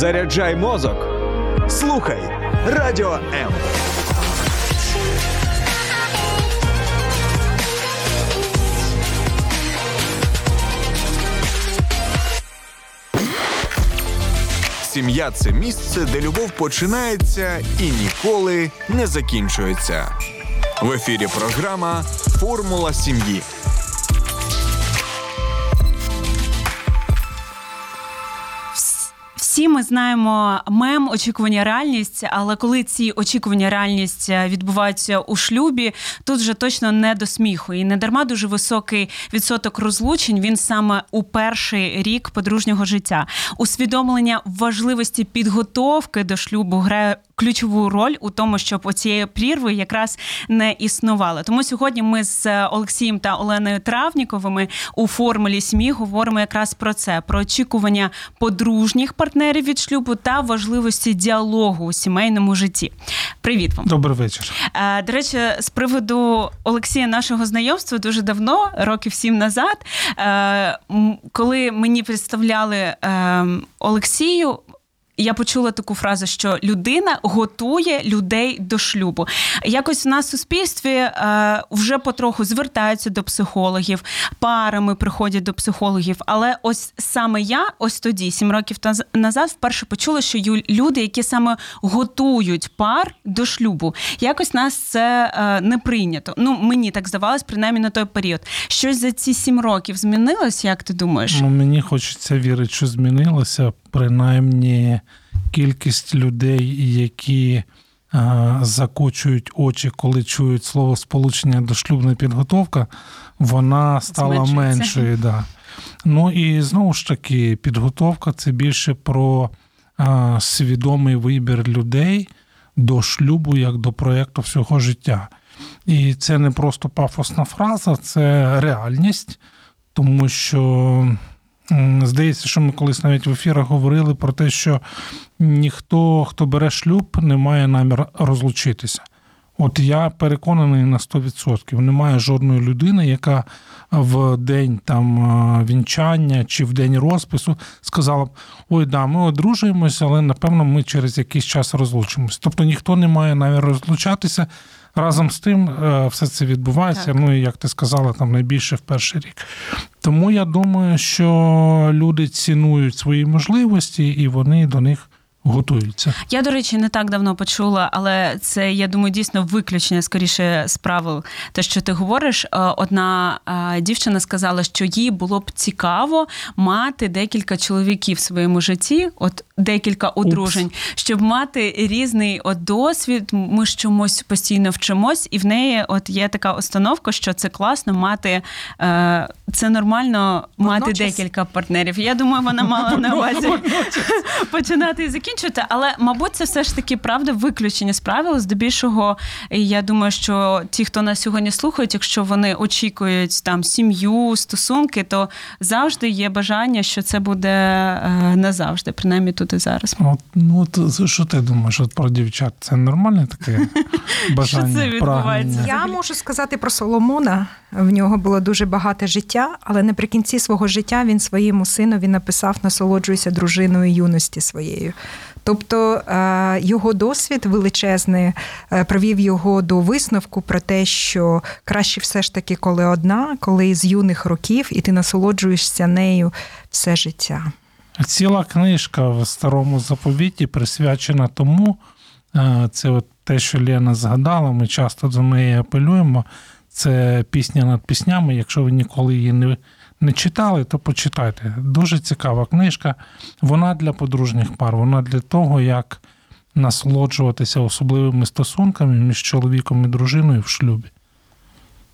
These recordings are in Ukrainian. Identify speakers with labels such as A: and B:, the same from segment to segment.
A: Заряджай мозок. Слухай радіо М. Сім'я це місце, де любов починається і ніколи не закінчується. В ефірі програма Формула сім'ї.
B: Всі ми знаємо мем очікування реальність, але коли ці очікування реальність відбуваються у шлюбі, тут вже точно не до сміху. І не дарма дуже високий відсоток розлучень. Він саме у перший рік подружнього життя. Усвідомлення важливості підготовки до шлюбу грає ключову роль у тому, щоб оцієї прірви якраз не існувало. Тому сьогодні ми з Олексієм та Оленою Травніковими у формулі СМІ говоримо якраз про це: про очікування подружніх партнерів від шлюбу та важливості діалогу у сімейному житті. Привіт вам,
C: добрий вечір.
B: Е, до речі, з приводу Олексія, нашого знайомства дуже давно, років сім назад, е, коли мені представляли ем, Я почула таку фразу, що людина готує людей до шлюбу. Якось в нас в суспільстві е, вже потроху звертаються до психологів, парами приходять до психологів. Але ось саме я, ось тоді, сім років назад, вперше почула, що люди, які саме готують пар до шлюбу, якось нас це е, не прийнято. Ну мені так здавалось, принаймні на той період. Щось за ці сім років змінилось, як ти думаєш?
C: Ну мені хочеться вірити, що змінилося принаймні кількість людей, які закочують очі, коли чують слово сполучення до шлюбна підготовка, вона стала меншою. Да. Ну і знову ж таки, підготовка це більше про свідомий вибір людей до шлюбу як до проєкту всього життя. І це не просто пафосна фраза, це реальність, тому що Здається, що ми колись навіть в ефірах говорили про те, що ніхто, хто бере шлюб, не має намір розлучитися. От я переконаний на 100%. Немає жодної людини, яка в день там вінчання чи в день розпису сказала б: ой, да, ми одружуємося, але напевно ми через якийсь час розлучимось. Тобто ніхто не має намір розлучатися. Разом з тим, е, все це відбувається. Так. Ну і як ти сказала, там найбільше в перший рік. Тому я думаю, що люди цінують свої можливості і вони до них готуються.
B: Я, до речі, не так давно почула, але це я думаю дійсно виключення скоріше з правил. Те, що ти говориш, е, одна е, дівчина сказала, що їй було б цікаво мати декілька чоловіків в своєму житті, от декілька одружень, Упс. щоб мати різний от досвід. Ми ж чомусь постійно вчимось, і в неї от є така установка, що це класно мати е, це нормально мати декілька партнерів. Я думаю, вона мала на увазі починати і закінчувати, але мабуть, це все ж таки правда виключення з правил. Здебільшого, я думаю, що ті, хто нас сьогодні слухають, якщо вони очікують там сім'ю, стосунки, то завжди є бажання, що це буде е, назавжди, принаймні тут і зараз.
C: От, ну от що ти думаєш от про дівчат? Це нормальне таке бажання? Що це відбувається?
D: Я можу сказати про Соломона. В нього було дуже багате життя, але наприкінці свого життя він своєму синові написав Насолоджуйся дружиною юності своєю. Тобто е, його досвід величезний е, привів його до висновку про те, що краще все ж таки, коли одна, коли з юних років, і ти насолоджуєшся нею все життя.
C: Ціла книжка в старому заповіті присвячена тому, е, це от те, що Лена згадала, ми часто до неї апелюємо. Це пісня над піснями. Якщо ви ніколи її не не читали, то почитайте. Дуже цікава книжка. Вона для подружніх пар, вона для того, як насолоджуватися особливими стосунками між чоловіком і дружиною в шлюбі.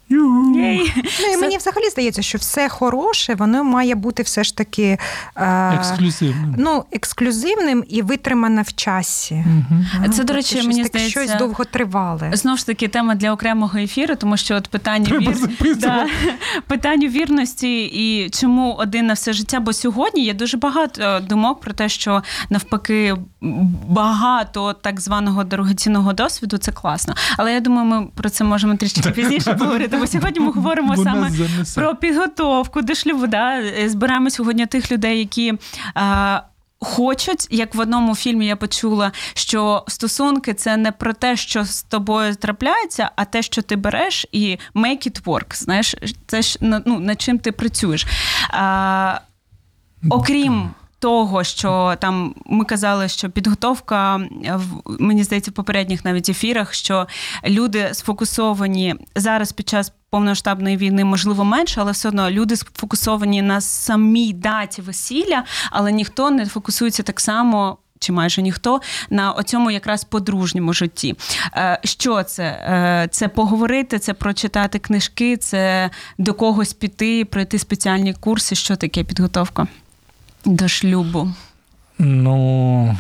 D: Ну, і Мені взагалі здається, що все хороше, воно має бути все ж таки
C: ексклюзивним
D: ну, ексклюзивним і витримане в часі.
B: Угу. Це, до речі, мені здається,
D: щось довготривале.
B: Знову ж таки, тема для окремого ефіру, тому що от питання вір... да, питання вірності і чому один на все життя. Бо сьогодні є дуже багато думок про те, що навпаки багато так званого дорогоцінного досвіду це класно. Але я думаю, ми про це можемо трішки пізніше поговорити. Бо сьогодні ми говоримо саме про підготовку до шлюбу. Да? Збираємо сьогодні тих людей, які. А, хочуть, як в одному фільмі я почула, що стосунки це не про те, що з тобою трапляється, а те, що ти береш і make it work. Знаєш, це ж ну, над чим ти працюєш. А, Окрім того, що там ми казали, що підготовка мені здається в попередніх навіть ефірах, що люди сфокусовані зараз під час повноштабної війни, можливо, менше, але все одно люди сфокусовані на самій даті весілля, але ніхто не фокусується так само. Чи майже ніхто на оцьому якраз подружньому житті. Е, що це? Е, це поговорити, це прочитати книжки, це до когось піти, пройти спеціальні курси. Що таке підготовка? До шлюбу?
C: Ну,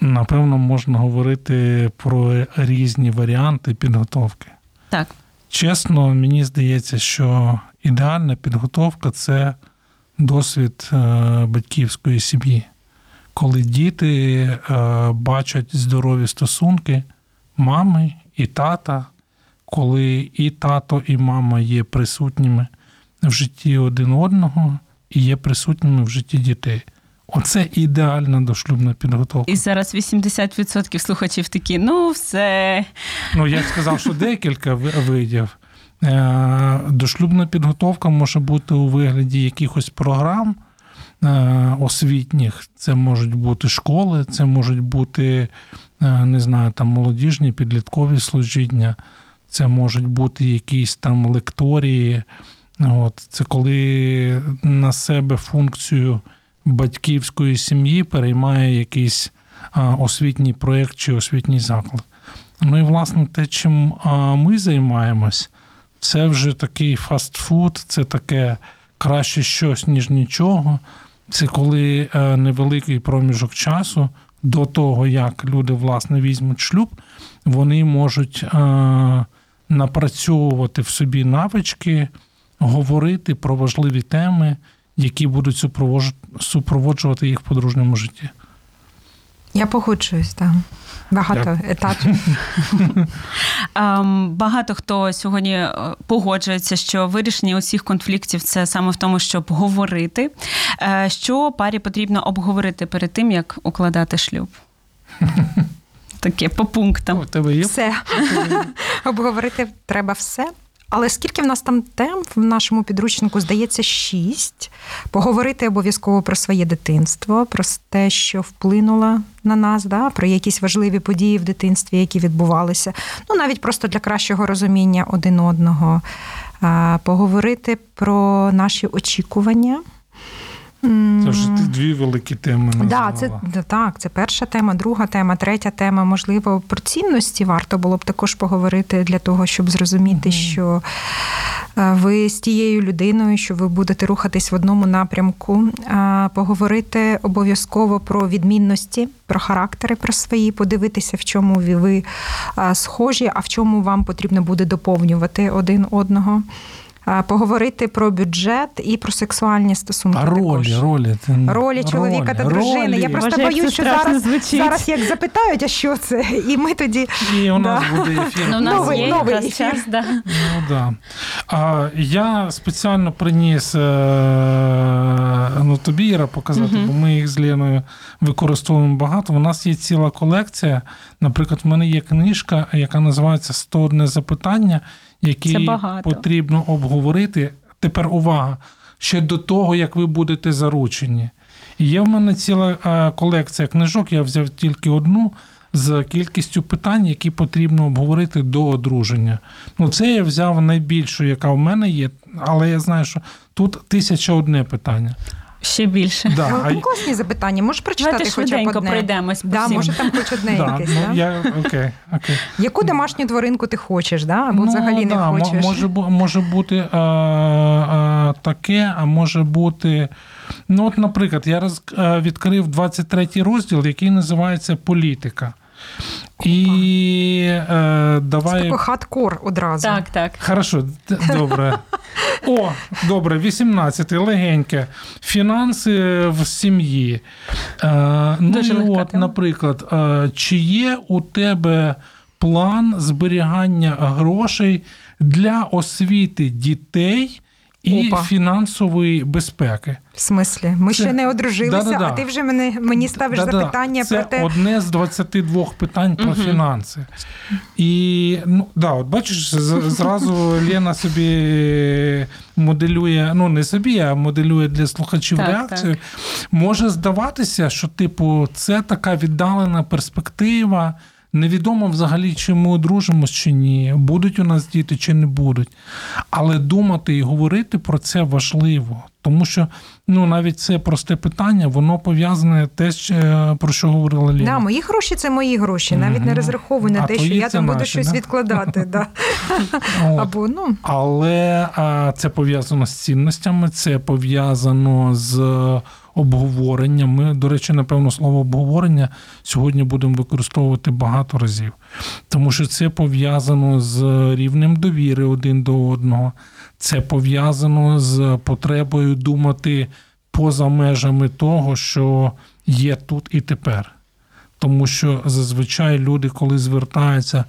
C: напевно, можна говорити про різні варіанти підготовки.
B: Так.
C: Чесно, мені здається, що ідеальна підготовка це досвід е, батьківської сім'ї, коли діти е, бачать здорові стосунки мами і тата, коли і тато, і мама є присутніми в житті один одного і є присутніми в житті дітей. Оце ідеальна дошлюбна підготовка.
B: І зараз 80% слухачів такі, ну все.
C: Ну, я сказав, що декілька видів. Е, дошлюбна підготовка може бути у вигляді якихось програм е, освітніх. Це можуть бути школи, це можуть бути, е, не знаю, там молодіжні підліткові служіння, це можуть бути якісь там лекторії. От, Це коли на себе функцію батьківської сім'ї переймає якийсь освітній проєкт чи освітній заклад. Ну і, власне, те, чим ми займаємось, це вже такий фастфуд, це таке краще щось, ніж нічого. Це коли е, невеликий проміжок часу до того, як люди власне візьмуть шлюб, вони можуть а, напрацьовувати в собі навички говорити про важливі теми, які будуть супроводжувати їх в подружньому житті.
D: Я погоджуюсь там. Багато Я... етапів.
B: Ем, багато хто сьогодні е, погоджується, що вирішення усіх конфліктів це саме в тому, щоб говорити. Е, що парі потрібно обговорити перед тим, як укладати шлюб? Таке по пунктам.
C: У тебе є?
D: Все. Обговорити треба все. Але скільки в нас там тем в нашому підручнику здається шість. Поговорити обов'язково про своє дитинство, про те, що вплинуло на нас, да, про якісь важливі події в дитинстві, які відбувалися. Ну навіть просто для кращого розуміння один одного. Поговорити про наші очікування.
C: Це вже дві великі теми.
D: Да, це так, це перша тема, друга тема, третя тема. Можливо, про цінності варто було б також поговорити для того, щоб зрозуміти, mm що е, ви з тією людиною, що ви будете рухатись в одному напрямку, поговорити обов'язково про відмінності, про характери про свої, подивитися, в чому ви схожі, а в чому вам потрібно буде доповнювати один одного поговорити про бюджет і про сексуальні стосунки.
C: А ролі,
D: також.
C: ролі,
D: ти... ролі чоловіка
C: ролі,
D: та дружини.
C: Ролі.
D: Я просто
B: Боже,
D: боюсь, що зараз
B: звучить.
D: зараз як запитають, а що це? І ми тоді
C: і у нас да. буде ефір.
B: Ну, у нас новий, є новий ефір. час, да.
C: Ну, да. А, Я спеціально приніс е, ну, тобі Іра показати, угу. бо ми їх з Леною використовуємо багато. У нас є ціла колекція. Наприклад, в мене є книжка, яка називається «101 запитання які потрібно обговорити. Тепер увага ще до того, як ви будете заручені. І є в мене ціла е, колекція книжок, я взяв тільки одну з кількістю питань, які потрібно обговорити до одруження. Ну, це я взяв найбільшу, яка в мене є, але я знаю, що тут тисяча одне питання.
B: Ще більше.
C: Да.
D: Ну, класні запитання. Можеш прочитати
B: Давайте
D: хоча б одне?
B: пройдемось.
D: Да, може там хоч одне
C: да,
D: якесь.
C: Ну, я, окей, окей.
D: Яку домашню тваринку ти хочеш, да? або ну, взагалі не хочеш?
C: Може може бути а, а, таке, а може бути. Ну, от, наприклад, я роз, відкрив 23 розділ, який називається Політика. І е, давай...
D: Це хардкор одразу.
B: Так, так.
C: Хорошо, добре. О, добре, 18 легеньке. Фінанси в сім'ї. Е, ну і от, Наприклад, е, чи є у тебе план зберігання грошей для освіти дітей і
D: Опа.
C: фінансової безпеки.
D: В смислі, ми
C: Це-
D: ще не одружилися,
C: Да-да-да.
D: а ти вже мене мені ставиш
C: Да-да,
D: запитання
C: це
D: про те.
C: одне з 22 питань про фінанси. І ну да, от бачиш, зразу Лена собі моделює, ну не собі, а моделює для слухачів
B: Так,
C: реакцію. Може здаватися, що, типу, це така віддалена перспектива. Невідомо взагалі, чи ми одружимось чи ні, будуть у нас діти чи не будуть. Але думати і говорити про це важливо, тому що ну навіть це просте питання, воно пов'язане те, про що говорила Ліна.
D: Да, мої гроші це мої гроші. Навіть не розраховую на те, що я там буду щось
C: да?
D: відкладати. Да. Або ну
C: Але це пов'язано з цінностями, це пов'язано з обговоренням. Ми, до речі, напевно, слово обговорення сьогодні будемо використовувати багато разів, тому що це пов'язано з рівнем довіри один до одного, це пов'язано з потребою думати поза межами того, що є тут і тепер. Тому що зазвичай люди, коли звертаються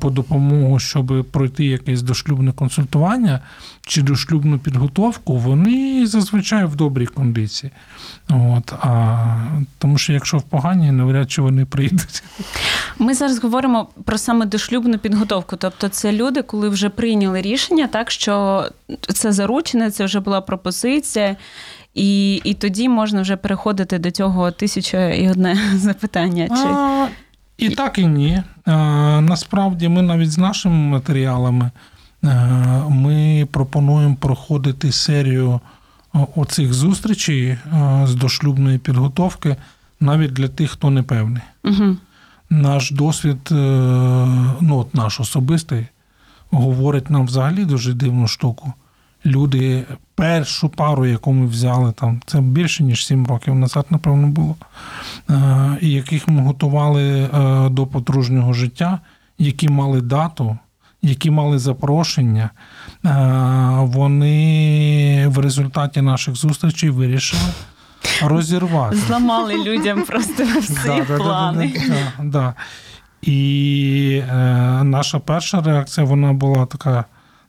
C: по допомогу, щоб пройти якесь дошлюбне консультування чи дошлюбну підготовку, вони зазвичай в добрій кондиції. От, а, тому що якщо в поганій, навряд чи вони прийдуть.
B: Ми зараз говоримо про саме дошлюбну підготовку. Тобто, це люди, коли вже прийняли рішення, так що це заручене, це вже була пропозиція. І, і тоді можна вже переходити до цього тисяча і одне запитання. Чи
C: А, і так, і ні. А, насправді, ми навіть з нашими матеріалами е, ми пропонуємо проходити серію оцих зустрічей е, з дошлюбної підготовки навіть для тих, хто не певний.
B: угу.
C: Наш досвід, е, ну от наш особистий, говорить нам взагалі дуже дивну штуку. Люди, першу пару, яку ми взяли, там це більше ніж 7 років назад, напевно, було, е, і яких ми готували е, до подружнього життя, які мали дату, які мали запрошення, е, вони в результаті наших зустрічей вирішили розірвати.
B: зламали людям просто всі
C: Да, да, да,
B: плани.
C: да, да, да. І е, наша перша реакція вона була така.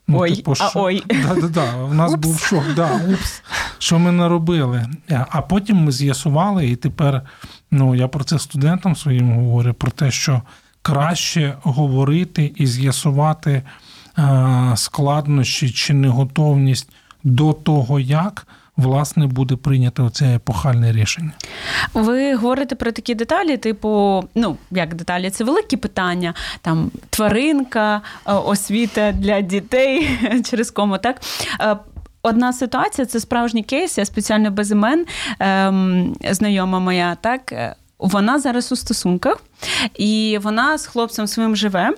C: Ну,
B: Ой,
C: типу,
B: а ой.
C: Да, да, да. У нас був шок, да, упс, що ми наробили. Е, А потім ми з'ясували, і тепер ну, я про це студентам своїм говорю: про те, що краще говорити і з'ясувати е, складнощі чи неготовність до того, як власне буде прийнято це епохальне рішення.
B: Ви говорите про такі деталі, типу, ну як деталі, це великі питання, там тваринка, е, освіта для дітей через кому, так. Е, Одна ситуація це справжній кейс, я спеціально без імен, ем, знайома моя, так. е, Вона зараз у стосунках, і вона з хлопцем своїм живе.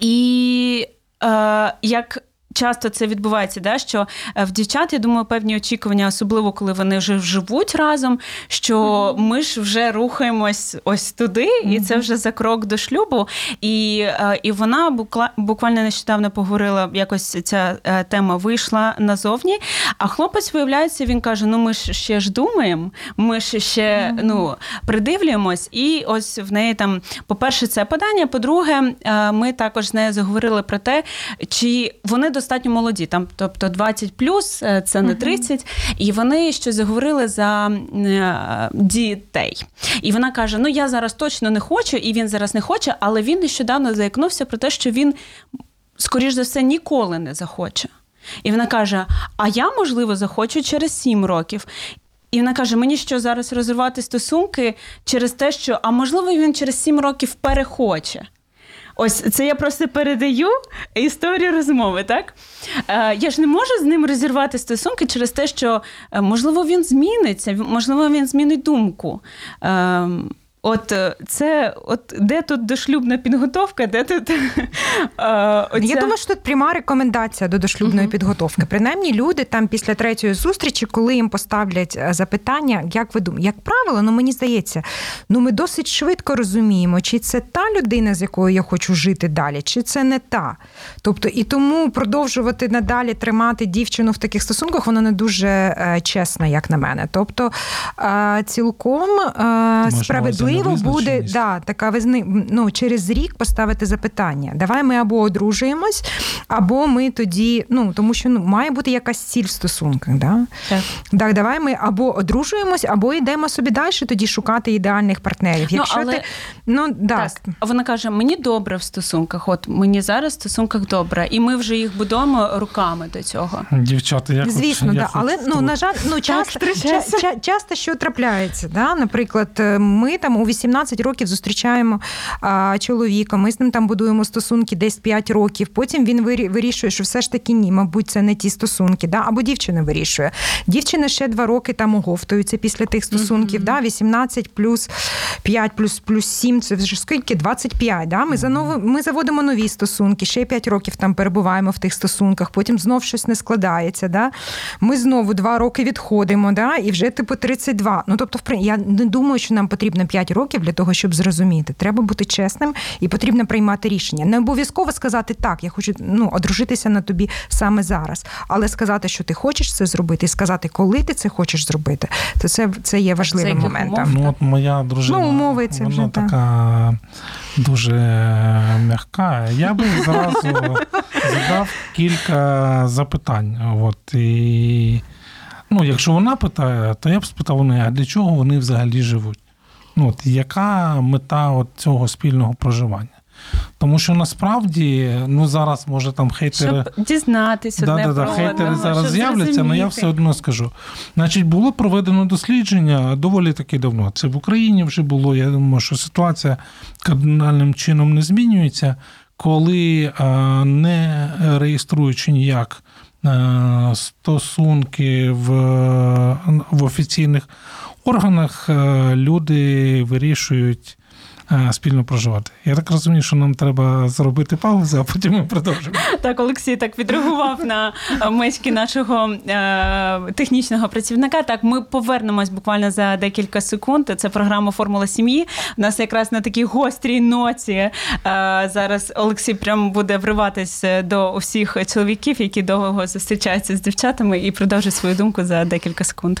B: І е, як часто це відбувається, да, що е, в дівчат, я думаю, певні очікування, особливо коли вони вже живуть разом, що ми ж вже рухаємось ось туди, і це вже за крок до шлюбу. І, е, і вона буквально нещодавно поговорила, якось ця е, тема вийшла назовні. А хлопець, виявляється, він каже: ну ми ж ще ж думаємо, ми ж ще ну, придивлюємось. І ось в неї там, по-перше, це питання. По-друге, ми також з нею заговорили про те, чи вони достатньо молоді, там, тобто 20 плюс, е, це не 30, і вони щось заговорили за е, дітей. І вона каже: Ну я зараз точно не хочу, і він зараз не хоче, але він нещодавно заікнувся про те, що він, скоріш за все, ніколи не захоче. І вона каже: А я, можливо, захочу через 7 років. І вона каже: мені що зараз розривати стосунки через те, що а можливо він через 7 років перехоче. Ось це я просто передаю історію розмови, так? Е, я ж не можу з ним розірвати стосунки через те, що е, можливо він зміниться, можливо, він змінить думку. Е, От е, це, от де тут дошлюбна підготовка, де тут е, оця...
D: Я думаю, що тут пряма рекомендація до дошлюбної підготовки. Принаймні, люди там після третьої зустрічі, коли їм поставлять е, запитання, як ви думаєте, як правило, ну мені здається, ну ми досить швидко розуміємо, чи це та людина, з якою я хочу жити далі, чи це не та. Тобто, і тому продовжувати надалі тримати дівчину в таких стосунках, воно не дуже е, чесно, як на мене. Тобто, е, цілком е, справедливо можливо буде да, така визни, ну, через рік поставити запитання. Давай ми або одружуємось, або ми тоді, ну тому що ну має бути якась ціль в стосунках. Да?
B: Так.
D: Так, давай ми або одружуємось, або йдемо собі далі тоді шукати ідеальних партнерів.
B: Ну, але-
D: ти ну да,
B: Так, вона каже: мені добре в стосунках. От мені зараз в стосунках добре, і ми вже їх будуємо руками до цього.
C: Дівчата, я
D: Звісно, да.
C: хочу
D: але ну на жаль, ну часто,
B: втручайся.
D: ча- ча- часто що трапляється. Да? Наприклад, ми там у 18 років зустрічаємо а, чоловіка, ми з ним там будуємо стосунки десь 5 років. Потім він вирішує, що все ж таки ні, мабуть, це не ті стосунки. Да? Або дівчина вирішує. Дівчина ще 2 роки там оговтується після тих стосунків. Да? 18 плюс 5 плюс плюс 7, це вже скільки? 25. Да? Ми, заново, ми заводимо нові стосунки, ще 5 років там перебуваємо в тих стосунках, потім знов щось не складається. Да? Ми знову 2 роки відходимо, да? і вже типу 32. Ну тобто, я не думаю, що нам потрібно 5 років для того, щоб зрозуміти. Треба бути чесним і потрібно приймати рішення. Не обов'язково сказати так, я хочу ну, одружитися на тобі саме зараз, але сказати, що ти хочеш це зробити, і сказати, коли ти це хочеш зробити, то це, це є важливим
B: яких
D: моментом.
B: умов?
C: Ну, от моя дружина,
D: Ну, умови це
C: вона
D: вже, так.
C: така дуже м'яка. Я би зразу задав кілька запитань. От, і, ну, якщо вона питає, то я б спитав у неї, а для чого вони взагалі живуть? Ну, от, яка мета от цього спільного проживання? Тому що насправді, ну зараз може там хейтери.
B: Щоб дізнатися
C: Да, да, да, хейтери зараз
B: щоб
C: з'являться, але я все одно скажу. Значить, було проведено дослідження доволі таки давно. Це в Україні вже було. Я думаю, що ситуація кардинальним чином не змінюється, коли не реєструючи ніяк стосунки в, в офіційних органах, е, люди вирішують. е, Спільно проживати. Я так розумію, що нам треба зробити паузу, а потім ми продовжимо.
B: Так, Олексій так відреагував на е, мечки нашого технічного працівника. Так, ми повернемось буквально за декілька секунд. Це програма Формула сім'ї. У нас якраз на такій гострій ноті е, зараз Олексій прямо буде вриватись до усіх чоловіків, які довго зустрічаються з дівчатами, і продовжить свою думку за декілька секунд.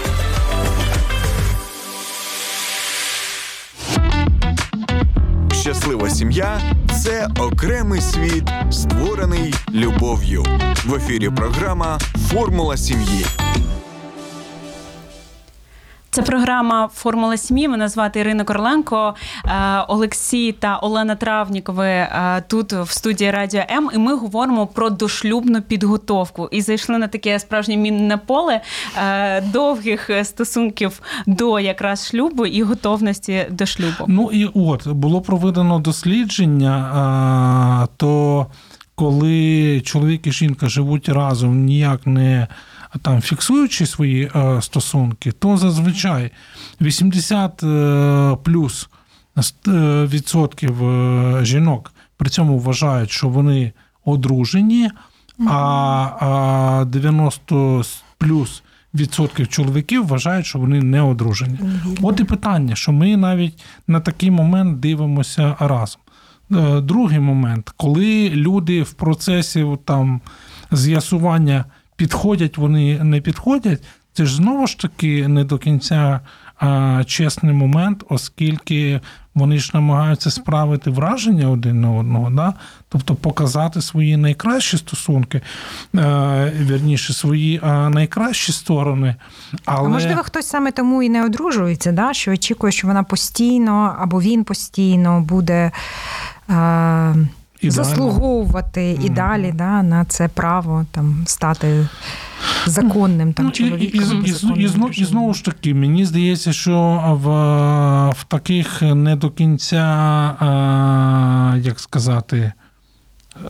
A: Щаслива сім'я це окремий світ, створений любов'ю. В ефірі програма Формула сім'ї.
B: Це програма Формула сім'ї. Мене звати Ірина Корленко, Е, Олексій та Олена Травнікови е, тут в студії Радіо М. І ми говоримо про дошлюбну підготовку. І зайшли на таке справжнє мінне поле е, довгих стосунків до якраз шлюбу і готовності до шлюбу.
C: Ну і от було проведено дослідження, то коли чоловік і жінка живуть разом, ніяк не там фіксуючи свої е, стосунки, то зазвичай 80 е, плюс е, відсотків жінок при цьому вважають, що вони одружені, а, а 90 плюс відсотків чоловіків вважають, що вони не одружені. От і питання, що ми навіть на такий момент дивимося разом. Другий момент, коли люди в процесі там з'ясування підходять, вони не підходять, це ж знову ж таки не до кінця а, чесний момент, оскільки вони ж намагаються справити враження один на одного, да? тобто показати свої найкращі стосунки, е, вірніше, свої а, найкращі сторони. Але...
D: А можливо, хтось саме тому і не одружується, да? що очікує, що вона постійно або він постійно буде. Е-
C: Ідеально.
D: заслуговувати і далі да, на це право там стати законним там
C: Ну,
D: чоловіком.
C: і, і, і, і, і знову ж таки, мені здається, що в, в таких не до кінця, а, як сказати,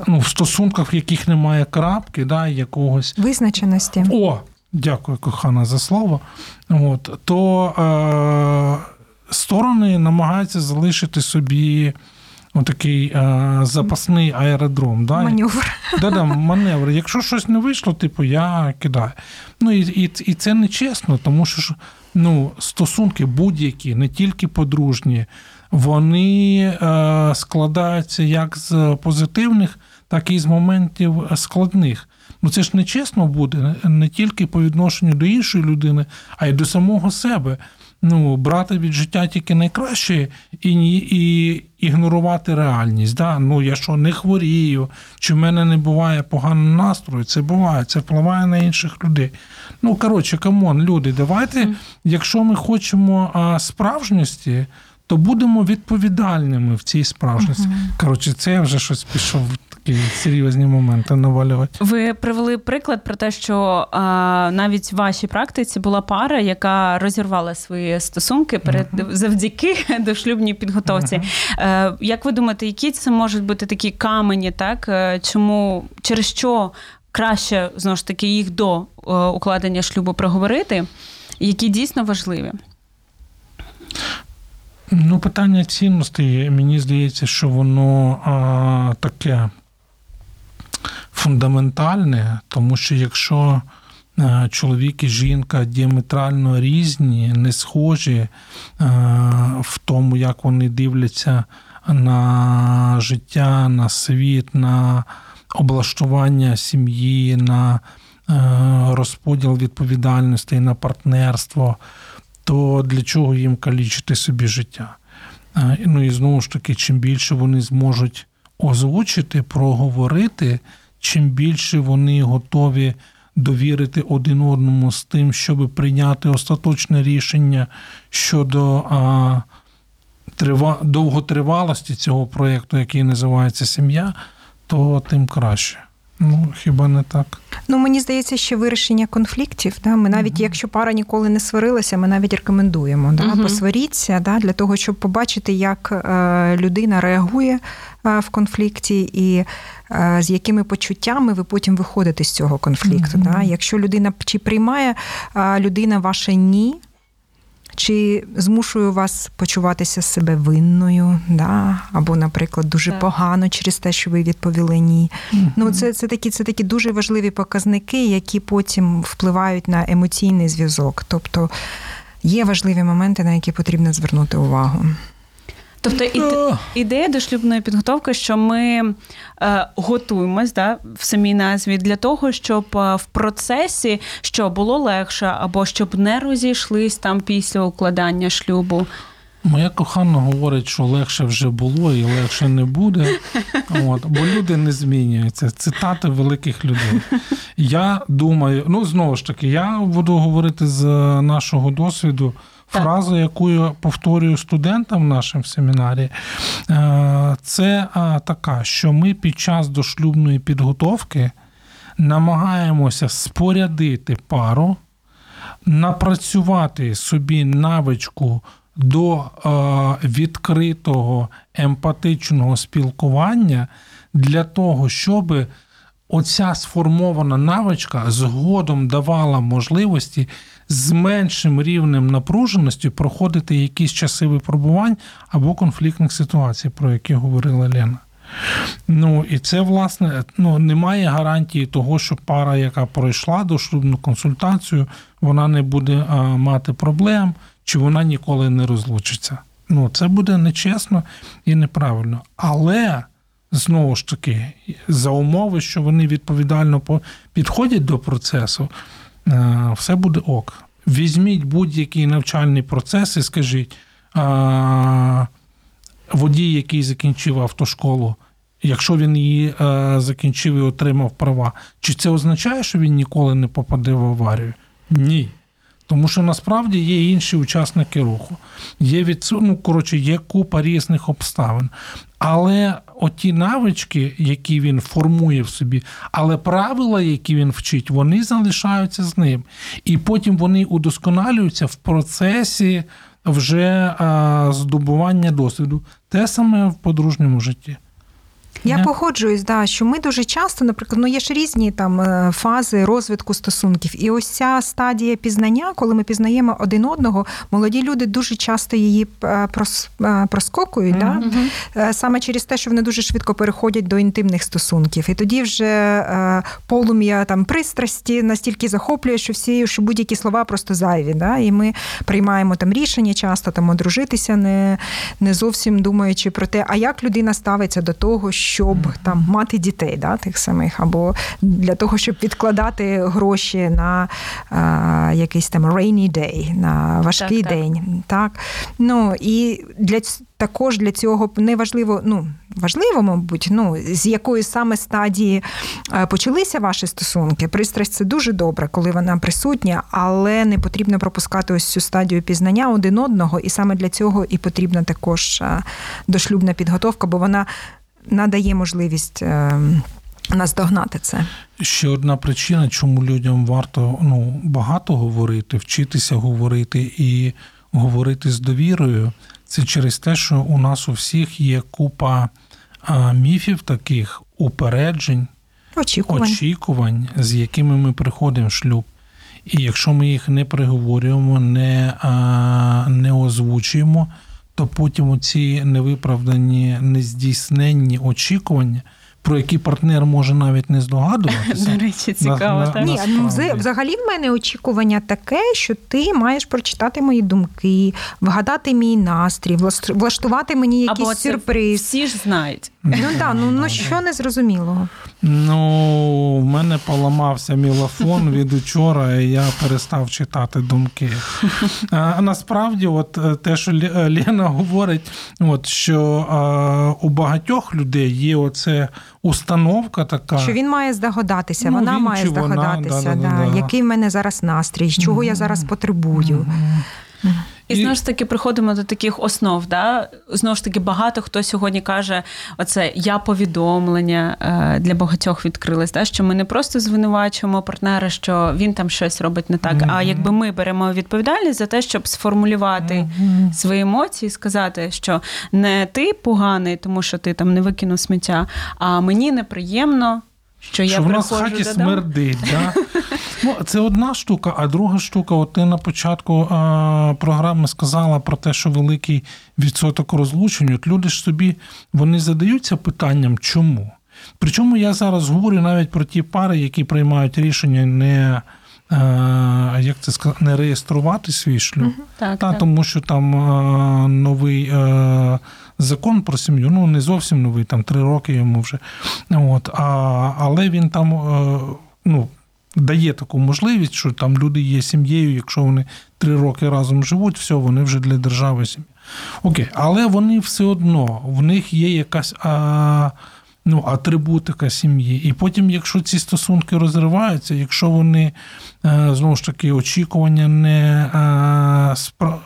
C: ну, в стосунках, в яких немає крапки, да, якогось.
D: визначеності.
C: О, дякую, кохана, за слово. От, то е, сторони намагаються залишити собі отакий а, запасний аеродром. Да?
D: Маневр.
C: Да-да, маневр. Якщо щось не вийшло, типу я кидаю. Ну і і, і це не чесно, тому що ну, стосунки будь-які, не тільки подружні, вони е, складаються як з позитивних, так і з моментів складних. Ну це ж не чесно буде не тільки по відношенню до іншої людини, а й до самого себе. Ну, брати від життя тільки найкраще і і ігнорувати реальність. Да? Ну, я що не хворію, чи в мене не буває поганого настрою, це буває, це впливає на інших людей. Ну, коротше, come on, люди, давайте, якщо ми хочемо а, справжності, то будемо відповідальними в цій справжності. Uh-huh. Коротше, це я вже щось пішов такі серйозні моменти навалювати.
B: Ви привели приклад про те, що а, навіть в вашій практиці була пара, яка розірвала свої стосунки перед uh-huh. завдяки дошлюбній підготовці. Uh-huh. Як ви думаєте, які це можуть бути такі камені, так е, чому через що краще знову ж таки їх до е, укладення шлюбу проговорити, які дійсно важливі?
C: Ну, питання цінностей, мені здається, що воно а, таке фундаментальне, тому що якщо чоловік і жінка діаметрально різні, не схожі в тому, як вони дивляться на життя, на світ, на облаштування сім'ї, на розподіл відповідальностей, на партнерство то для чого їм калічити собі життя? Ну і знову ж таки, чим більше вони зможуть озвучити, проговорити, чим більше вони готові довірити один одному з тим, щоб прийняти остаточне рішення щодо а, трива, довготривалості цього проєкту, який називається сім'я, то тим краще. Ну, хіба не так?
D: Ну мені здається, що вирішення конфліктів. Да, Ми навіть, uh якщо пара ніколи не сварилася, ми навіть рекомендуємо да, uh посваріться да, для того, щоб побачити, як е, людина реагує е, в конфлікті і е, з якими почуттями ви потім виходите з цього конфлікту. uh Да. Якщо людина чи приймає людина ваше ні. Чи змушую вас почуватися себе винною, да? або, наприклад, дуже так. погано через те, що ви відповіли ні. Mm-hmm. Ну, це це, такі це такі дуже важливі показники, які потім впливають на емоційний зв'язок. Тобто є важливі моменти, на які потрібно звернути увагу.
B: Тобто іде, ідея дошлюбної підготовки, що ми е, готуємось да, в самій назві для того, щоб е, в процесі що було легше, або щоб не розійшлись там після укладання шлюбу.
C: Моя кохана говорить, що легше вже було і легше не буде. От, Бо люди не змінюються. Цитати великих людей. Я думаю, ну знову ж таки, я буду говорити з нашого досвіду. Фраза, яку я повторюю студентам в нашому семінарі, е, це е, така, що ми під час дошлюбної підготовки намагаємося спорядити пару, напрацювати собі навичку до е, відкритого емпатичного спілкування для того, щоб оця сформована навичка згодом давала можливості з меншим рівнем напруженості проходити якісь часи випробувань або конфліктних ситуацій, про які говорила Лена. Ну і це, власне, ну, немає гарантії того, що пара, яка пройшла дошлюбну консультацію, вона не буде а, мати проблем, чи вона ніколи не розлучиться. Ну, це буде нечесно і неправильно. Але знову ж таки, за умови, що вони відповідально підходять до процесу, е, все буде ок. Візьміть будь-який навчальний процес і скажіть, водій, який закінчив автошколу, якщо він її е, закінчив і отримав права, чи це означає, що він ніколи не попаде в аварію? Ні. Тому що насправді є інші учасники руху. Є від, ну, коротше, є купа різних обставин. Але оті навички, які він формує в собі, але правила, які він вчить, вони залишаються з ним. І потім вони удосконалюються в процесі вже здобування досвіду. Те саме в подружньому житті.
D: Я yeah. погоджуюсь, да, що ми дуже часто, наприклад, ну є ж різні там е, фази розвитку стосунків. І ось ця стадія пізнання, коли ми пізнаємо один одного, молоді люди дуже часто її е, е, проскокують. Mm-hmm. Да? Саме через те, що вони дуже швидко переходять до інтимних стосунків. І тоді вже полум'я там пристрасті настільки захоплює, що всі що будь-які слова просто зайві. Да? І ми приймаємо там рішення часто там одружитися, не, не зовсім думаючи про те, а як людина ставиться до того, що щоб там мати дітей, да, тих самих, або для того, щоб відкладати гроші на а, якийсь там rainy day, на важкий так, день. Так. Ну, І для також для цього неважливо, ну, важливо, мабуть, ну, з якої саме стадії почалися ваші стосунки. Пристрасть це дуже добре, коли вона присутня, але не потрібно пропускати ось цю стадію пізнання один одного, і саме для цього і потрібна також дошлюбна підготовка, бо вона надає можливість е, наздогнати це.
C: Ще одна причина, чому людям варто ну, багато говорити, вчитися говорити і говорити з довірою, це через те, що у нас у всіх є купа а, міфів таких упереджень,
D: очікувань.
C: очікувань, з якими ми приходимо в шлюб. І якщо ми їх не приговорюємо, не, а, не озвучуємо то потім ці невиправдані, нездійсненні очікування. Про які партнер може навіть не здогадуватися.
B: До речі, цікаво. На, так?
D: Ні, ну, взагалі в мене очікування таке, що ти маєш прочитати мої думки, вгадати мій настрій, влаштувати мені якийсь Або сюрприз.
B: Всі ж знають.
D: Ну так, ну, ну що незрозумілого?
C: Ну, в мене поламався мілофон від учора, і я перестав читати думки. А насправді, от е, те, що Лена говорить, от що а, у багатьох людей є оце установка така.
D: Що він має здогадатися, ну, вона має здогадатися, вона, да, да, да, який в мене зараз настрій, чого я зараз потребую.
B: І знову ж таки приходимо до таких основ. Да? Знову ж таки, багато хто сьогодні каже: оце я повідомлення е, для багатьох відкрилось, да? що ми не просто звинувачуємо партнера, що він там щось робить не так. Mm-hmm. А якби ми беремо відповідальність за те, щоб сформулювати mm-hmm. свої емоції, сказати, що не ти поганий, тому що ти там не викинув сміття, а мені неприємно. Що,
C: що
B: я
C: в нас в хаті
B: додам?
C: смердить. Да? Ну, Це одна штука, а друга штука, от ти на початку а, програми сказала про те, що великий відсоток розлучень. От люди ж собі вони задаються питанням, чому? Причому я зараз говорю навіть про ті пари, які приймають рішення не. Як це сказати, не реєструвати свій шлюб, угу,
B: так,
C: Та,
B: так.
C: тому що там а, новий а, закон про сім'ю, ну не зовсім новий, там три роки йому вже. От, а, Але він там а, ну, дає таку можливість, що там люди є сім'єю, якщо вони три роки разом живуть, все, вони вже для держави сім'я. Окей, але вони все одно, в них є якась а, ну, атрибутика сім'ї. І потім, якщо ці стосунки розриваються, якщо вони е, знову ж таки очікування не, а, спра...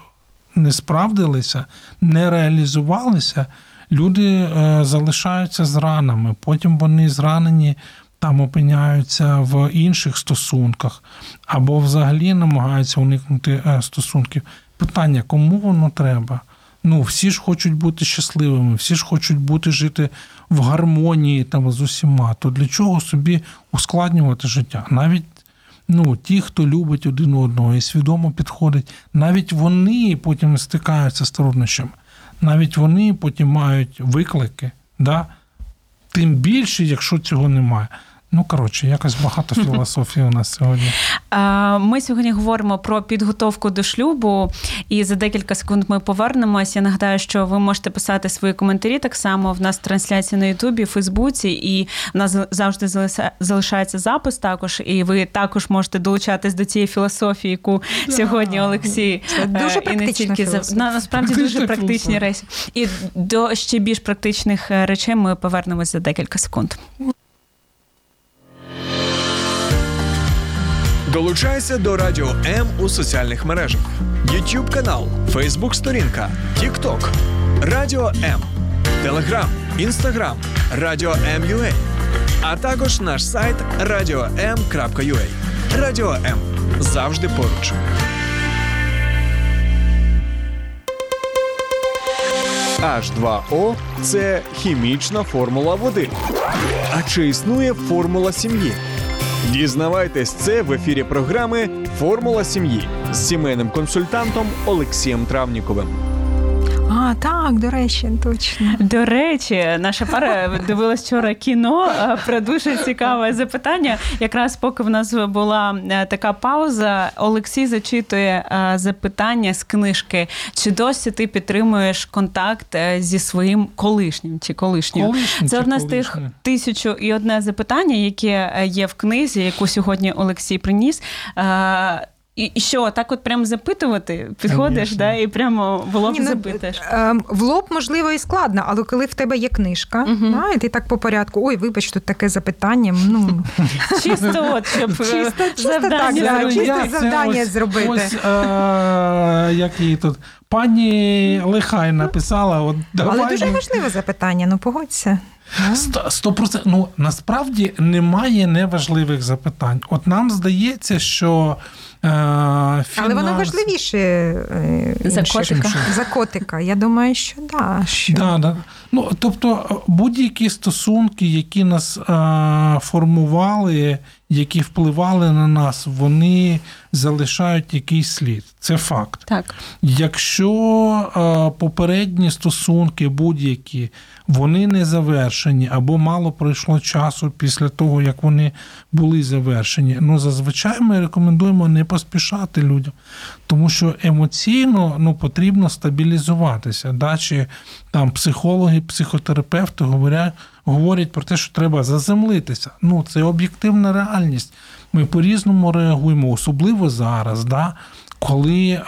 C: не справдилися, не реалізувалися. Люди е, залишаються з ранами, потім вони зранені там опиняються в інших стосунках, або взагалі намагаються уникнути е, стосунків. Питання, кому воно треба? Ну, всі ж хочуть бути щасливими, всі ж хочуть бути жити в гармонії там з усіма. То для чого собі ускладнювати життя? Навіть ну, ті, хто любить один одного і свідомо підходить, навіть вони потім стикаються з труднощами, навіть вони потім мають виклики. Да? Тим більше, якщо цього немає. Ну, коротше, якось багато філософії у нас сьогодні.
B: Ми сьогодні говоримо про підготовку до шлюбу, і за декілька секунд ми повернемось. Я нагадаю, що ви можете писати свої коментарі так само. В нас трансляція на Ютубі, Фейсбуці, і в нас завжди залишається запис. Також, і ви також можете долучатись до цієї філософії, яку сьогодні Олексій
D: Це дуже
B: і не тільки
D: за
B: насправді дуже практичні речі. І до ще більш практичних е, речей ми повернемось за декілька секунд.
A: Долучайся до Радіо М у соціальних мережах: YouTube канал, Facebook сторінка, TikTok, Радіо М, Телеграм, Інстаграм, Радіо М.Ю.А. а також наш сайт radio.m.ua. Радіо М завжди поруч. H2O це хімічна формула води. А чи існує формула сім'ї? Дізнавайтесь це в ефірі програми Формула сім'ї з сімейним консультантом Олексієм Травніковим.
D: А, так, до речі, точно.
B: До речі, наша пара дивилась вчора кіно е, про дуже цікаве запитання. Якраз поки в нас була е, така пауза, Олексій зачитує е, запитання з книжки: чи досі ти підтримуєш контакт зі своїм колишнім чи колишнім?
C: Колишнім
B: Це одне з тих тисячу і одне запитання, яке є в книзі, яку сьогодні Олексій приніс. І і що, так от прямо запитувати, підходиш,
C: Конечно.
B: да, і прямо в лоб
D: Ні, ну,
B: запитуєш.
D: е, В лоб, можливо, і складно, але коли в тебе є книжка,
B: Мгм.
D: да, і ти так по порядку, ой, вибач, тут таке запитання. Ну,
B: Чисто от, щоб е,
D: Чисто- чисто
B: завдання
D: так, да,
B: зробити.
D: чисто
C: це
D: завдання
C: ось-
D: зробити.
C: Ось е, як її тут. Пані Лихай написала: от давай.
D: але дуже важливе запитання, ну погодься.
C: Сто- Сто процентів. Ну насправді немає неважливих запитань. От нам здається, що е, фінанс...
D: Але воно важливіше е,
B: За котика.
D: За котика. Я думаю, що да. Що...
C: Да, да. Ну, тобто будь-які стосунки, які нас е, формували, які впливали на нас, вони залишають якийсь слід. Це факт.
B: Так.
C: Якщо е, попередні стосунки будь-які, вони не завершені, або мало пройшло часу після того, як вони були завершені, ну зазвичай ми рекомендуємо не поспішати людям, тому що емоційно ну, потрібно стабілізуватися. Да? Чи там психологи, психотерапевти говорять, говорять про те, що треба заземлитися. Ну, це об'єктивна реальність. Ми по-різному реагуємо, особливо зараз, да? коли е,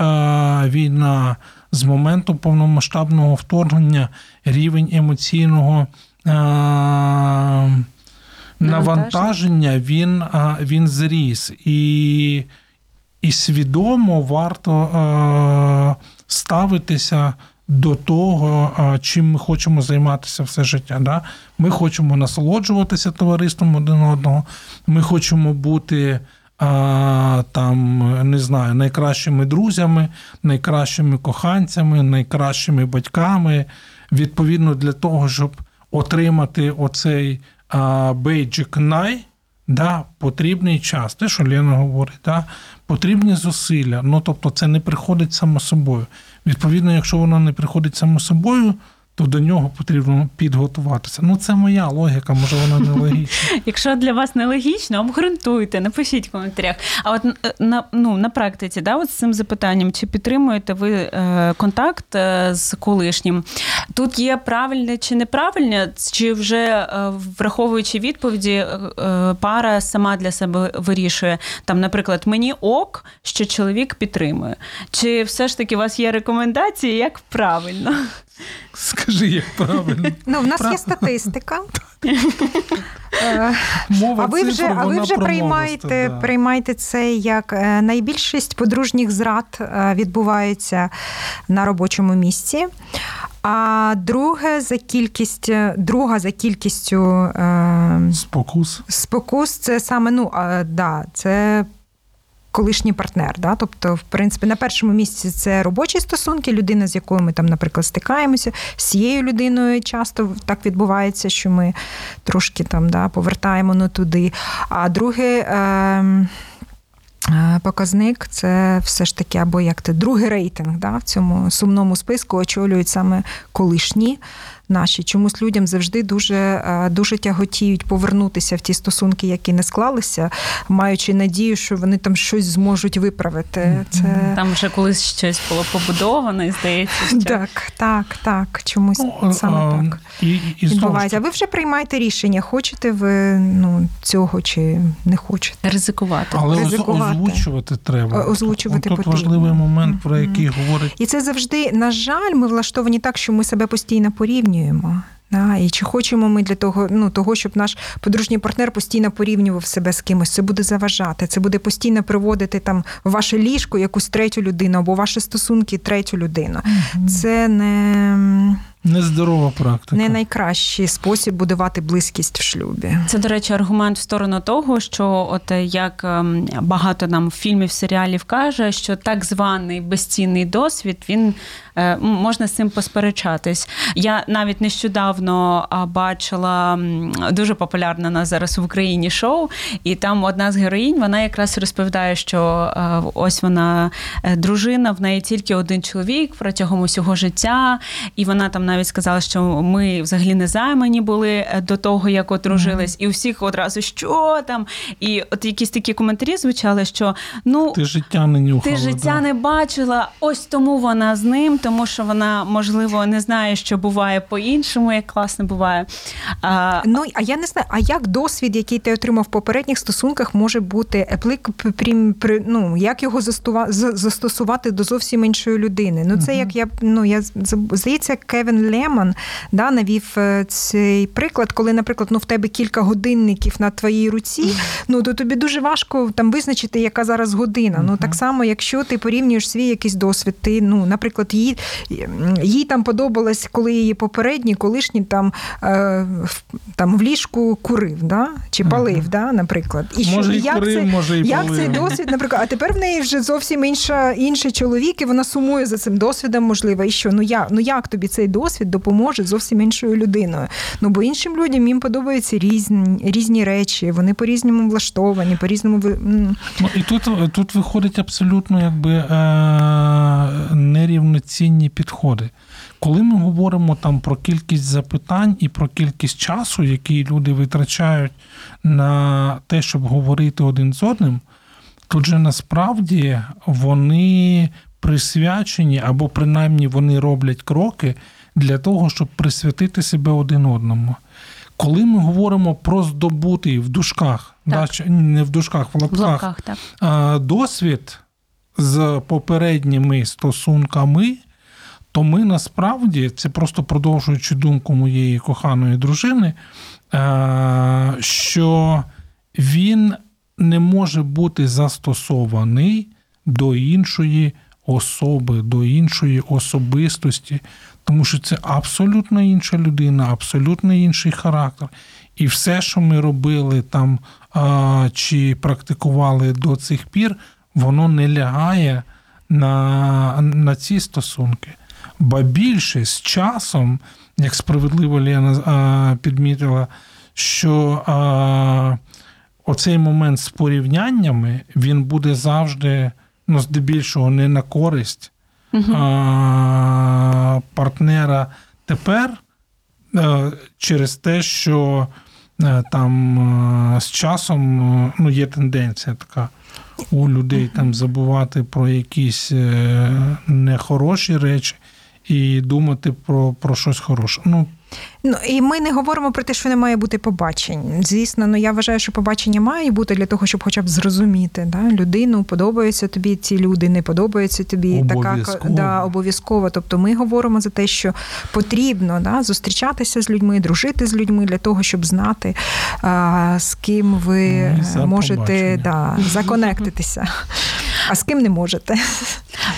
C: війна з моменту повномасштабного вторгнення рівень емоційного е, навантаження він, е, він зріс. І, і свідомо варто е, ставитися до того, чим ми хочемо займатися все життя. Да? Ми хочемо насолоджуватися товариством один одного, ми хочемо бути. А, там не знаю, найкращими друзями, найкращими коханцями, найкращими батьками. Відповідно, для того, щоб отримати оцей а, бейджик най, да, потрібний час. Те, що Лена говорить, да, потрібні зусилля. Ну, тобто, це не приходить само собою. Відповідно, якщо воно не приходить само собою, то до нього потрібно підготуватися. Ну, це моя логіка, може вона не логічна.
B: Якщо для вас нелогічно, обґрунтуйте, напишіть в коментарях. А от е, на ну на практиці, да, от з цим запитанням, чи підтримуєте ви е, контакт е, з колишнім? Тут є правильне чи неправильне, чи вже враховуючи відповіді, пара сама для себе вирішує там, наприклад, мені ок, що чоловік підтримує. Чи все ж таки у вас є рекомендації, як правильно?
C: Скажи, як правильно.
D: Ну, в нас є статистика.
C: Мова
D: А ви
C: цифр,
D: вже, а ви вже приймаєте,
C: да.
D: приймаєте це як е, найбільшість подружніх зрад е, відбувається на робочому місці. А друге за кількість, друга за кількістю е,
C: Спокус.
D: спокус це саме ну а, да, це. Колишній партнер, да? тобто, в принципі, на першому місці це робочі стосунки, людина, з якою ми там, наприклад, стикаємося. З цією людиною часто так відбувається, що ми трошки там да, повертаємо не туди. А друге. Е- Е, Показник це все ж таки, або як це другий рейтинг да, в цьому сумному списку очолюють саме колишні наші. Чомусь людям завжди дуже, е, дуже тяготіють повернутися в ті стосунки, які не склалися, маючи надію, що вони там щось зможуть виправити. Це
B: Там вже колись щось було побудовано, і здається, що
D: так, так, так. Чомусь
C: Ну,
D: саме так.
C: І, і,
D: Відбувається. А ви вже приймаєте рішення, хочете ви ну, цього чи не хочете.
B: ризикувати.
C: Але
D: ризикувати.
C: озвучувати треба.
D: Озвучувати
C: Тут
D: потрібно.
C: важливий момент, про який говорить.
D: І це завжди, на жаль, ми влаштовані так, що ми себе постійно порівнюємо. 女吗？Да, І чи хочемо ми для того, ну того, щоб наш подружній партнер постійно порівнював себе з кимось, це буде заважати, це буде постійно приводити там в ваше ліжко якусь третю людину або ваші стосунки третю людину. Mm-hmm. Це не
C: Нездорова практика.
D: Не найкращий спосіб будувати близькість в шлюбі.
B: Це, до речі, аргумент в сторону того, що от як ем, багато нам фільмів, серіалів каже, що так званий безцінний досвід він е, можна з цим посперечатись. Я навіть нещодавно бачила дуже популярне на зараз в Україні шоу, і там одна з героїнь вона якраз розповідає, що е, ось вона е, дружина, в неї тільки один чоловік протягом усього життя, і вона там навіть сказала, що ми взагалі не займані були е, до того, як одружились, mm-hmm. і у всіх одразу що там. І от якісь такі коментарі звучали, що ну
C: ти життя не нюхала,
B: ти життя да. не бачила. Ось тому вона з ним, тому що вона можливо не знає, що буває по-іншому, як класно буває.
D: А, Ну а я не знаю, а як досвід, який ти отримав в попередніх стосунках, може бути еплик ну, як його застосувати до зовсім іншої людини? Ну це mm-hmm. як я ну я здається, Кевін Лемон да, навів е, цей приклад, коли, наприклад, ну в тебе кілька годинників на твоїй руці, ну то тобі дуже важко там визначити, яка зараз година. Ну так само, якщо ти порівнюєш свій якийсь досвід, ти, ну, наприклад, їй їй там подобалось, коли її попередні, колишні там е, там в ліжку курив, да? чи палив, да, наприклад.
C: І може, що, і як курив, це, може, і
D: як
C: палив.
D: цей досвід, наприклад, а тепер в неї вже зовсім інша, інший чоловік, і вона сумує за цим досвідом, можливо, і що? Ну як, ну як тобі цей досвід? досвід допоможе зовсім іншою людиною. Ну бо іншим людям їм подобаються різні різні речі, вони по різному влаштовані, по різному
C: Ну і тут тут виходить абсолютно якби е, нерівноцінні підходи. Коли ми говоримо там про кількість запитань і про кількість часу, який люди витрачають на те, щоб говорити один з одним, тут же насправді вони присвячені або принаймні вони роблять кроки для того, щоб присвятити себе один одному. Коли ми говоримо про здобутий в дужках, да, не в дужках, в лапках, в лапках так. досвід з попередніми стосунками, то ми насправді, це просто продовжуючи думку моєї коханої дружини, що він не може бути застосований до іншої особи, до іншої особистості, тому що це абсолютно інша людина, абсолютно інший характер. І все, що ми робили там чи практикували до цих пір, воно не лягає на, на ці стосунки. Ба більше з часом, як справедливо Лена підмітила, що оцей момент з порівняннями він буде завжди ну, здебільшого не на користь угу. а, партнера тепер а, через те, що а, там а, з часом ну, є тенденція така. У людей там забувати про якісь е, нехороші речі і думати про про щось хороше. Ну,
D: Ну і ми не говоримо про те, що не має бути побачень. Звісно, ну я вважаю, що побачення має бути для того, щоб хоча б зрозуміти да, людину, подобаються тобі ці люди, не подобаються тобі
C: обов'язково.
D: така да, обов'язково. Тобто ми говоримо за те, що потрібно да, зустрічатися з людьми, дружити з людьми для того, щоб знати, а, з ким ви ну, можете да, законектитися, а з ким не можете.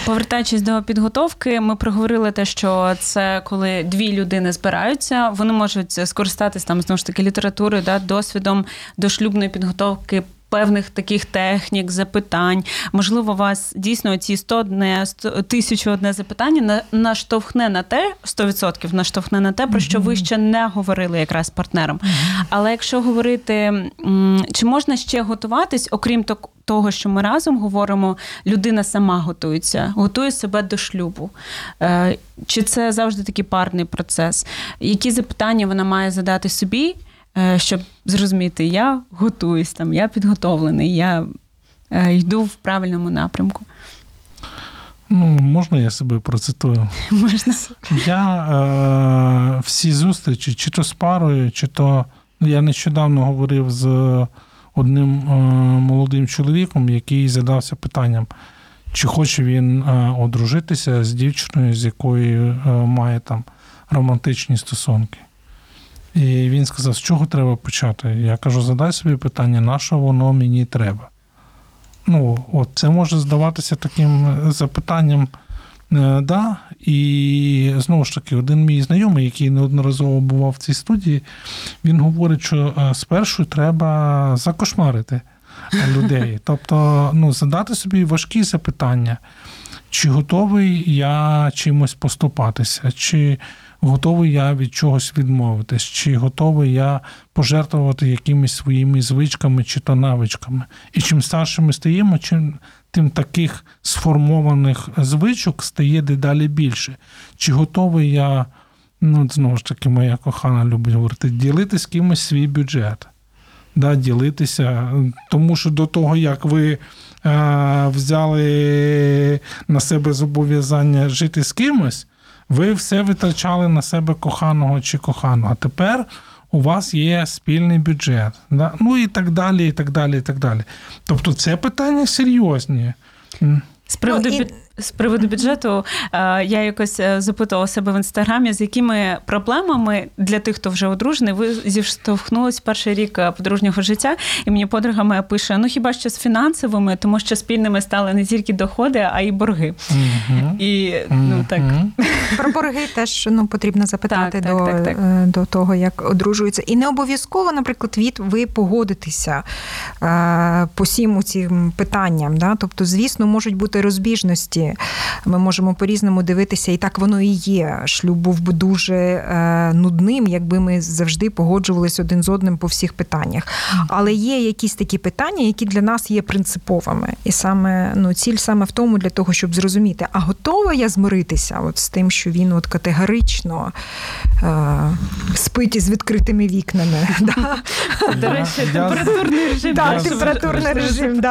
B: Повертаючись до підготовки, ми проговорили те, що це коли дві людини збираються, вони можуть скористатися там знову ж таки літературою, да, досвідом до шлюбної підготовки. Певних таких технік, запитань, можливо, вас дійсно ці 100 одне тисячу одне запитання наштовхне на те, 100% наштовхне на те, про що ви ще не говорили якраз з партнером. Але якщо говорити, чи можна ще готуватись, окрім того, що ми разом говоримо, людина сама готується, готує себе до шлюбу. Е, чи це завжди такий парний процес? Які запитання вона має задати собі, е, щоб зрозуміти, я готуюсь там, я підготовлений, я е, йду в правильному напрямку?
C: Ну, можна я себе процитую?
B: Можна.
C: Я е, всі зустрічі, чи то з парою, чи то ну, я нещодавно говорив з одним е, молодим чоловіком, який задався питанням, чи хоче він е, одружитися з дівчиною, з якою е, має там романтичні стосунки. І він сказав, з чого треба почати? Я кажу, задай собі питання, на що воно мені треба. Ну, от це може здаватися таким запитанням. Е, да, І знову ж таки, один мій знайомий, який неодноразово бував в цій студії, він говорить, що е, спершу треба закошмарити людей. Тобто, ну, задати собі важкі запитання, чи готовий я чимось поступатися, чи готовий я від чогось відмовитись, чи готовий я пожертвувати якимись своїми звичками чи то навичками. І чим старше ми стаємо, чим тим таких сформованих звичок стає дедалі більше. Чи готовий я, ну знову ж таки, моя кохана любить говорити, ділити з кимось свій бюджет, да, ділитися, тому що до того, як ви. Е, взяли на себе зобов'язання жити з кимось, ви все витрачали на себе коханого чи коханого. А тепер у вас є спільний бюджет. Да? Ну і так далі, і так далі, і так далі. Тобто це питання серйозні.
B: З приводу ну, і... з приводу бюджету е, я якось е, запитувала себе в інстаграмі, з якими проблемами для тих, хто вже одружений, ви зіштовхнулись перший рік е, подружнього життя, і мені подруга моя пише: ну хіба що з фінансовими, тому що спільними стали не тільки доходи, а й борги.
C: Mm-hmm.
B: І ну так
D: про борги теж ну потрібно запитати так, до так, так, до того, як одружуються, і не обов'язково, наприклад, від ви погодитеся по всім цим питанням. Да? Тобто, звісно, можуть бути розбіжності. Ми можемо по-різному дивитися, і так воно і є. Шлюб був би дуже е, нудним, якби ми завжди погоджувалися один з одним по всіх питаннях. Але є якісь такі питання, які для нас є принциповими. І саме ну, ціль саме в тому, для того, щоб зрозуміти, а готова я змиритися от з тим, що він от категорично е, спить із відкритими вікнами.
B: До речі, температурний режим.
D: Температурний режим.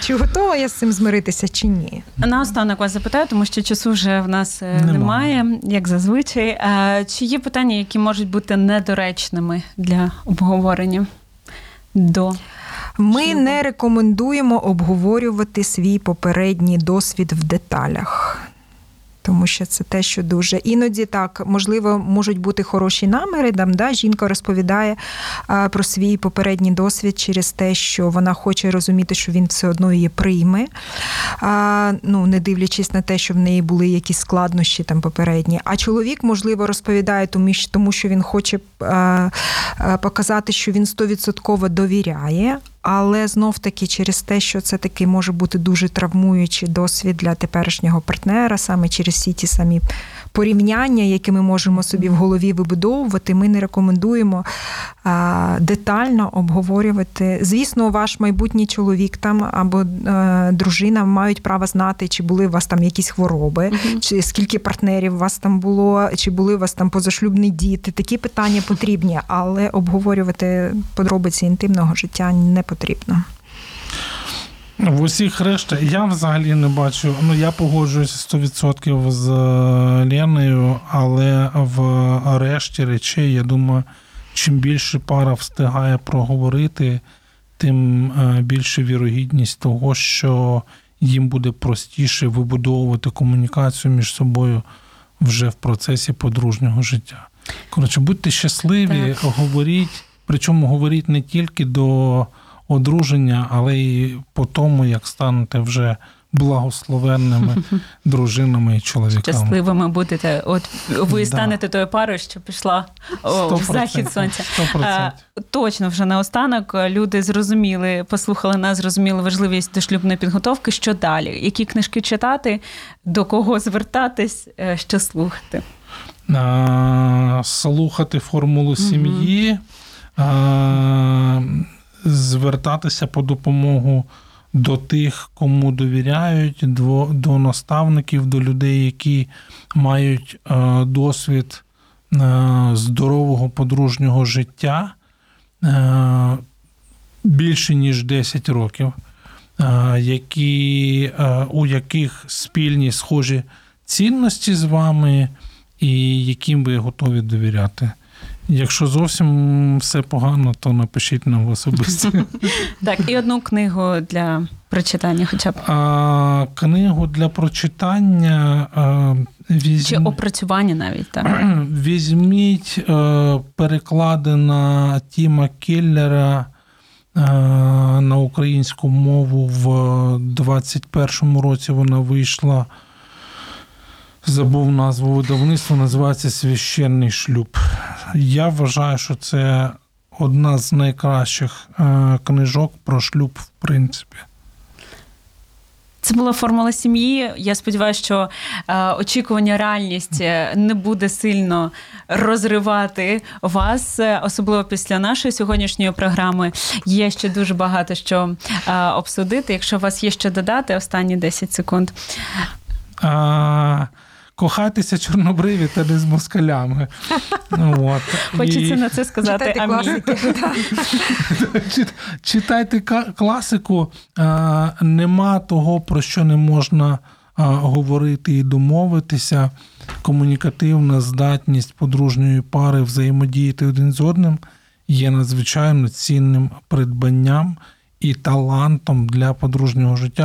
D: Чи готова я з цим змиритися, чи ні?
B: Наостанок вас запитаю, тому що часу вже в нас е, немає, немає як зазвичай. Е, чи є питання, які можуть бути недоречними для обговорення? До
D: ми не рекомендуємо обговорювати свій попередній досвід в деталях тому що це те, що дуже іноді так можливо можуть бути хороші наміри. Там да жінка розповідає а, про свій попередній досвід через те, що вона хоче розуміти, що він все одно її прийме, ну не дивлячись на те, що в неї були якісь складнощі там попередні. А чоловік, можливо, розповідає, тому що він хоче а, показати, що він стовідсотково довіряє але знов таки через те, що це таки може бути дуже травмуючий досвід для теперішнього партнера, саме через всі ті самі порівняння, які ми можемо собі в голові вибудовувати, ми не рекомендуємо детально обговорювати. Звісно, ваш майбутній чоловік там або е, дружина мають право знати, чи були у вас там якісь хвороби, uh чи скільки партнерів у вас там було, чи були у вас там позашлюбні діти. Такі питання потрібні, але обговорювати подробиці інтимного життя не потрібно.
C: В усіх решта я взагалі не бачу. Ну я погоджуюся 100% з е, Леною, але в решті речей, я думаю, чим більше пара встигає проговорити, тим е, більше вірогідність того, що їм буде простіше вибудовувати комунікацію між собою вже в процесі подружнього життя. Коротше, будьте щасливі, так. говоріть, причому говоріть не тільки до одруження, але й по тому, як станете вже благословенними дружинами і чоловіками.
B: Щасливими будете. От ви да. станете тою парою, що пішла о, в захід сонця. 100%. Точно вже наостанок люди зрозуміли, послухали нас, зрозуміли важливість дошлюбної підготовки. Що далі? Які книжки читати, до кого звертатись, е, що слухати?
C: Слухати формулу сім'ї звертатися по допомогу до тих, кому довіряють, до, до наставників, до людей, які мають е, досвід е, здорового подружнього життя е, більше ніж 10 років, які, у яких спільні схожі цінності з вами, і яким ви готові довіряти. Якщо зовсім все погано, то напишіть нам в особисті.
B: Так, і одну книгу для прочитання, хоча б
C: А, Книгу для прочитання візьм...
B: чи опрацювання навіть так.
C: візьміть перекладена Тіма Келлера на українську мову в 21-му році вона вийшла. Забув назву видавництва, називається Священний шлюб. Я вважаю, що це одна з найкращих книжок про шлюб, в принципі.
B: Це була формула сім'ї. Я сподіваюся, що е, очікування, реальність не буде сильно розривати вас, особливо після нашої сьогоднішньої програми. Є ще дуже багато що е, обсудити. Якщо у вас є що додати, останні 10 секунд.
C: А... Кохайтеся чорнобриві та не з москалями.
B: Ну, от. Хочеться і... на це сказати.
D: Читайте.
C: Читайте класику. Нема того, про що не можна говорити і домовитися. Комунікативна здатність подружньої пари взаємодіяти один з одним є надзвичайно цінним придбанням і талантом для подружнього життя.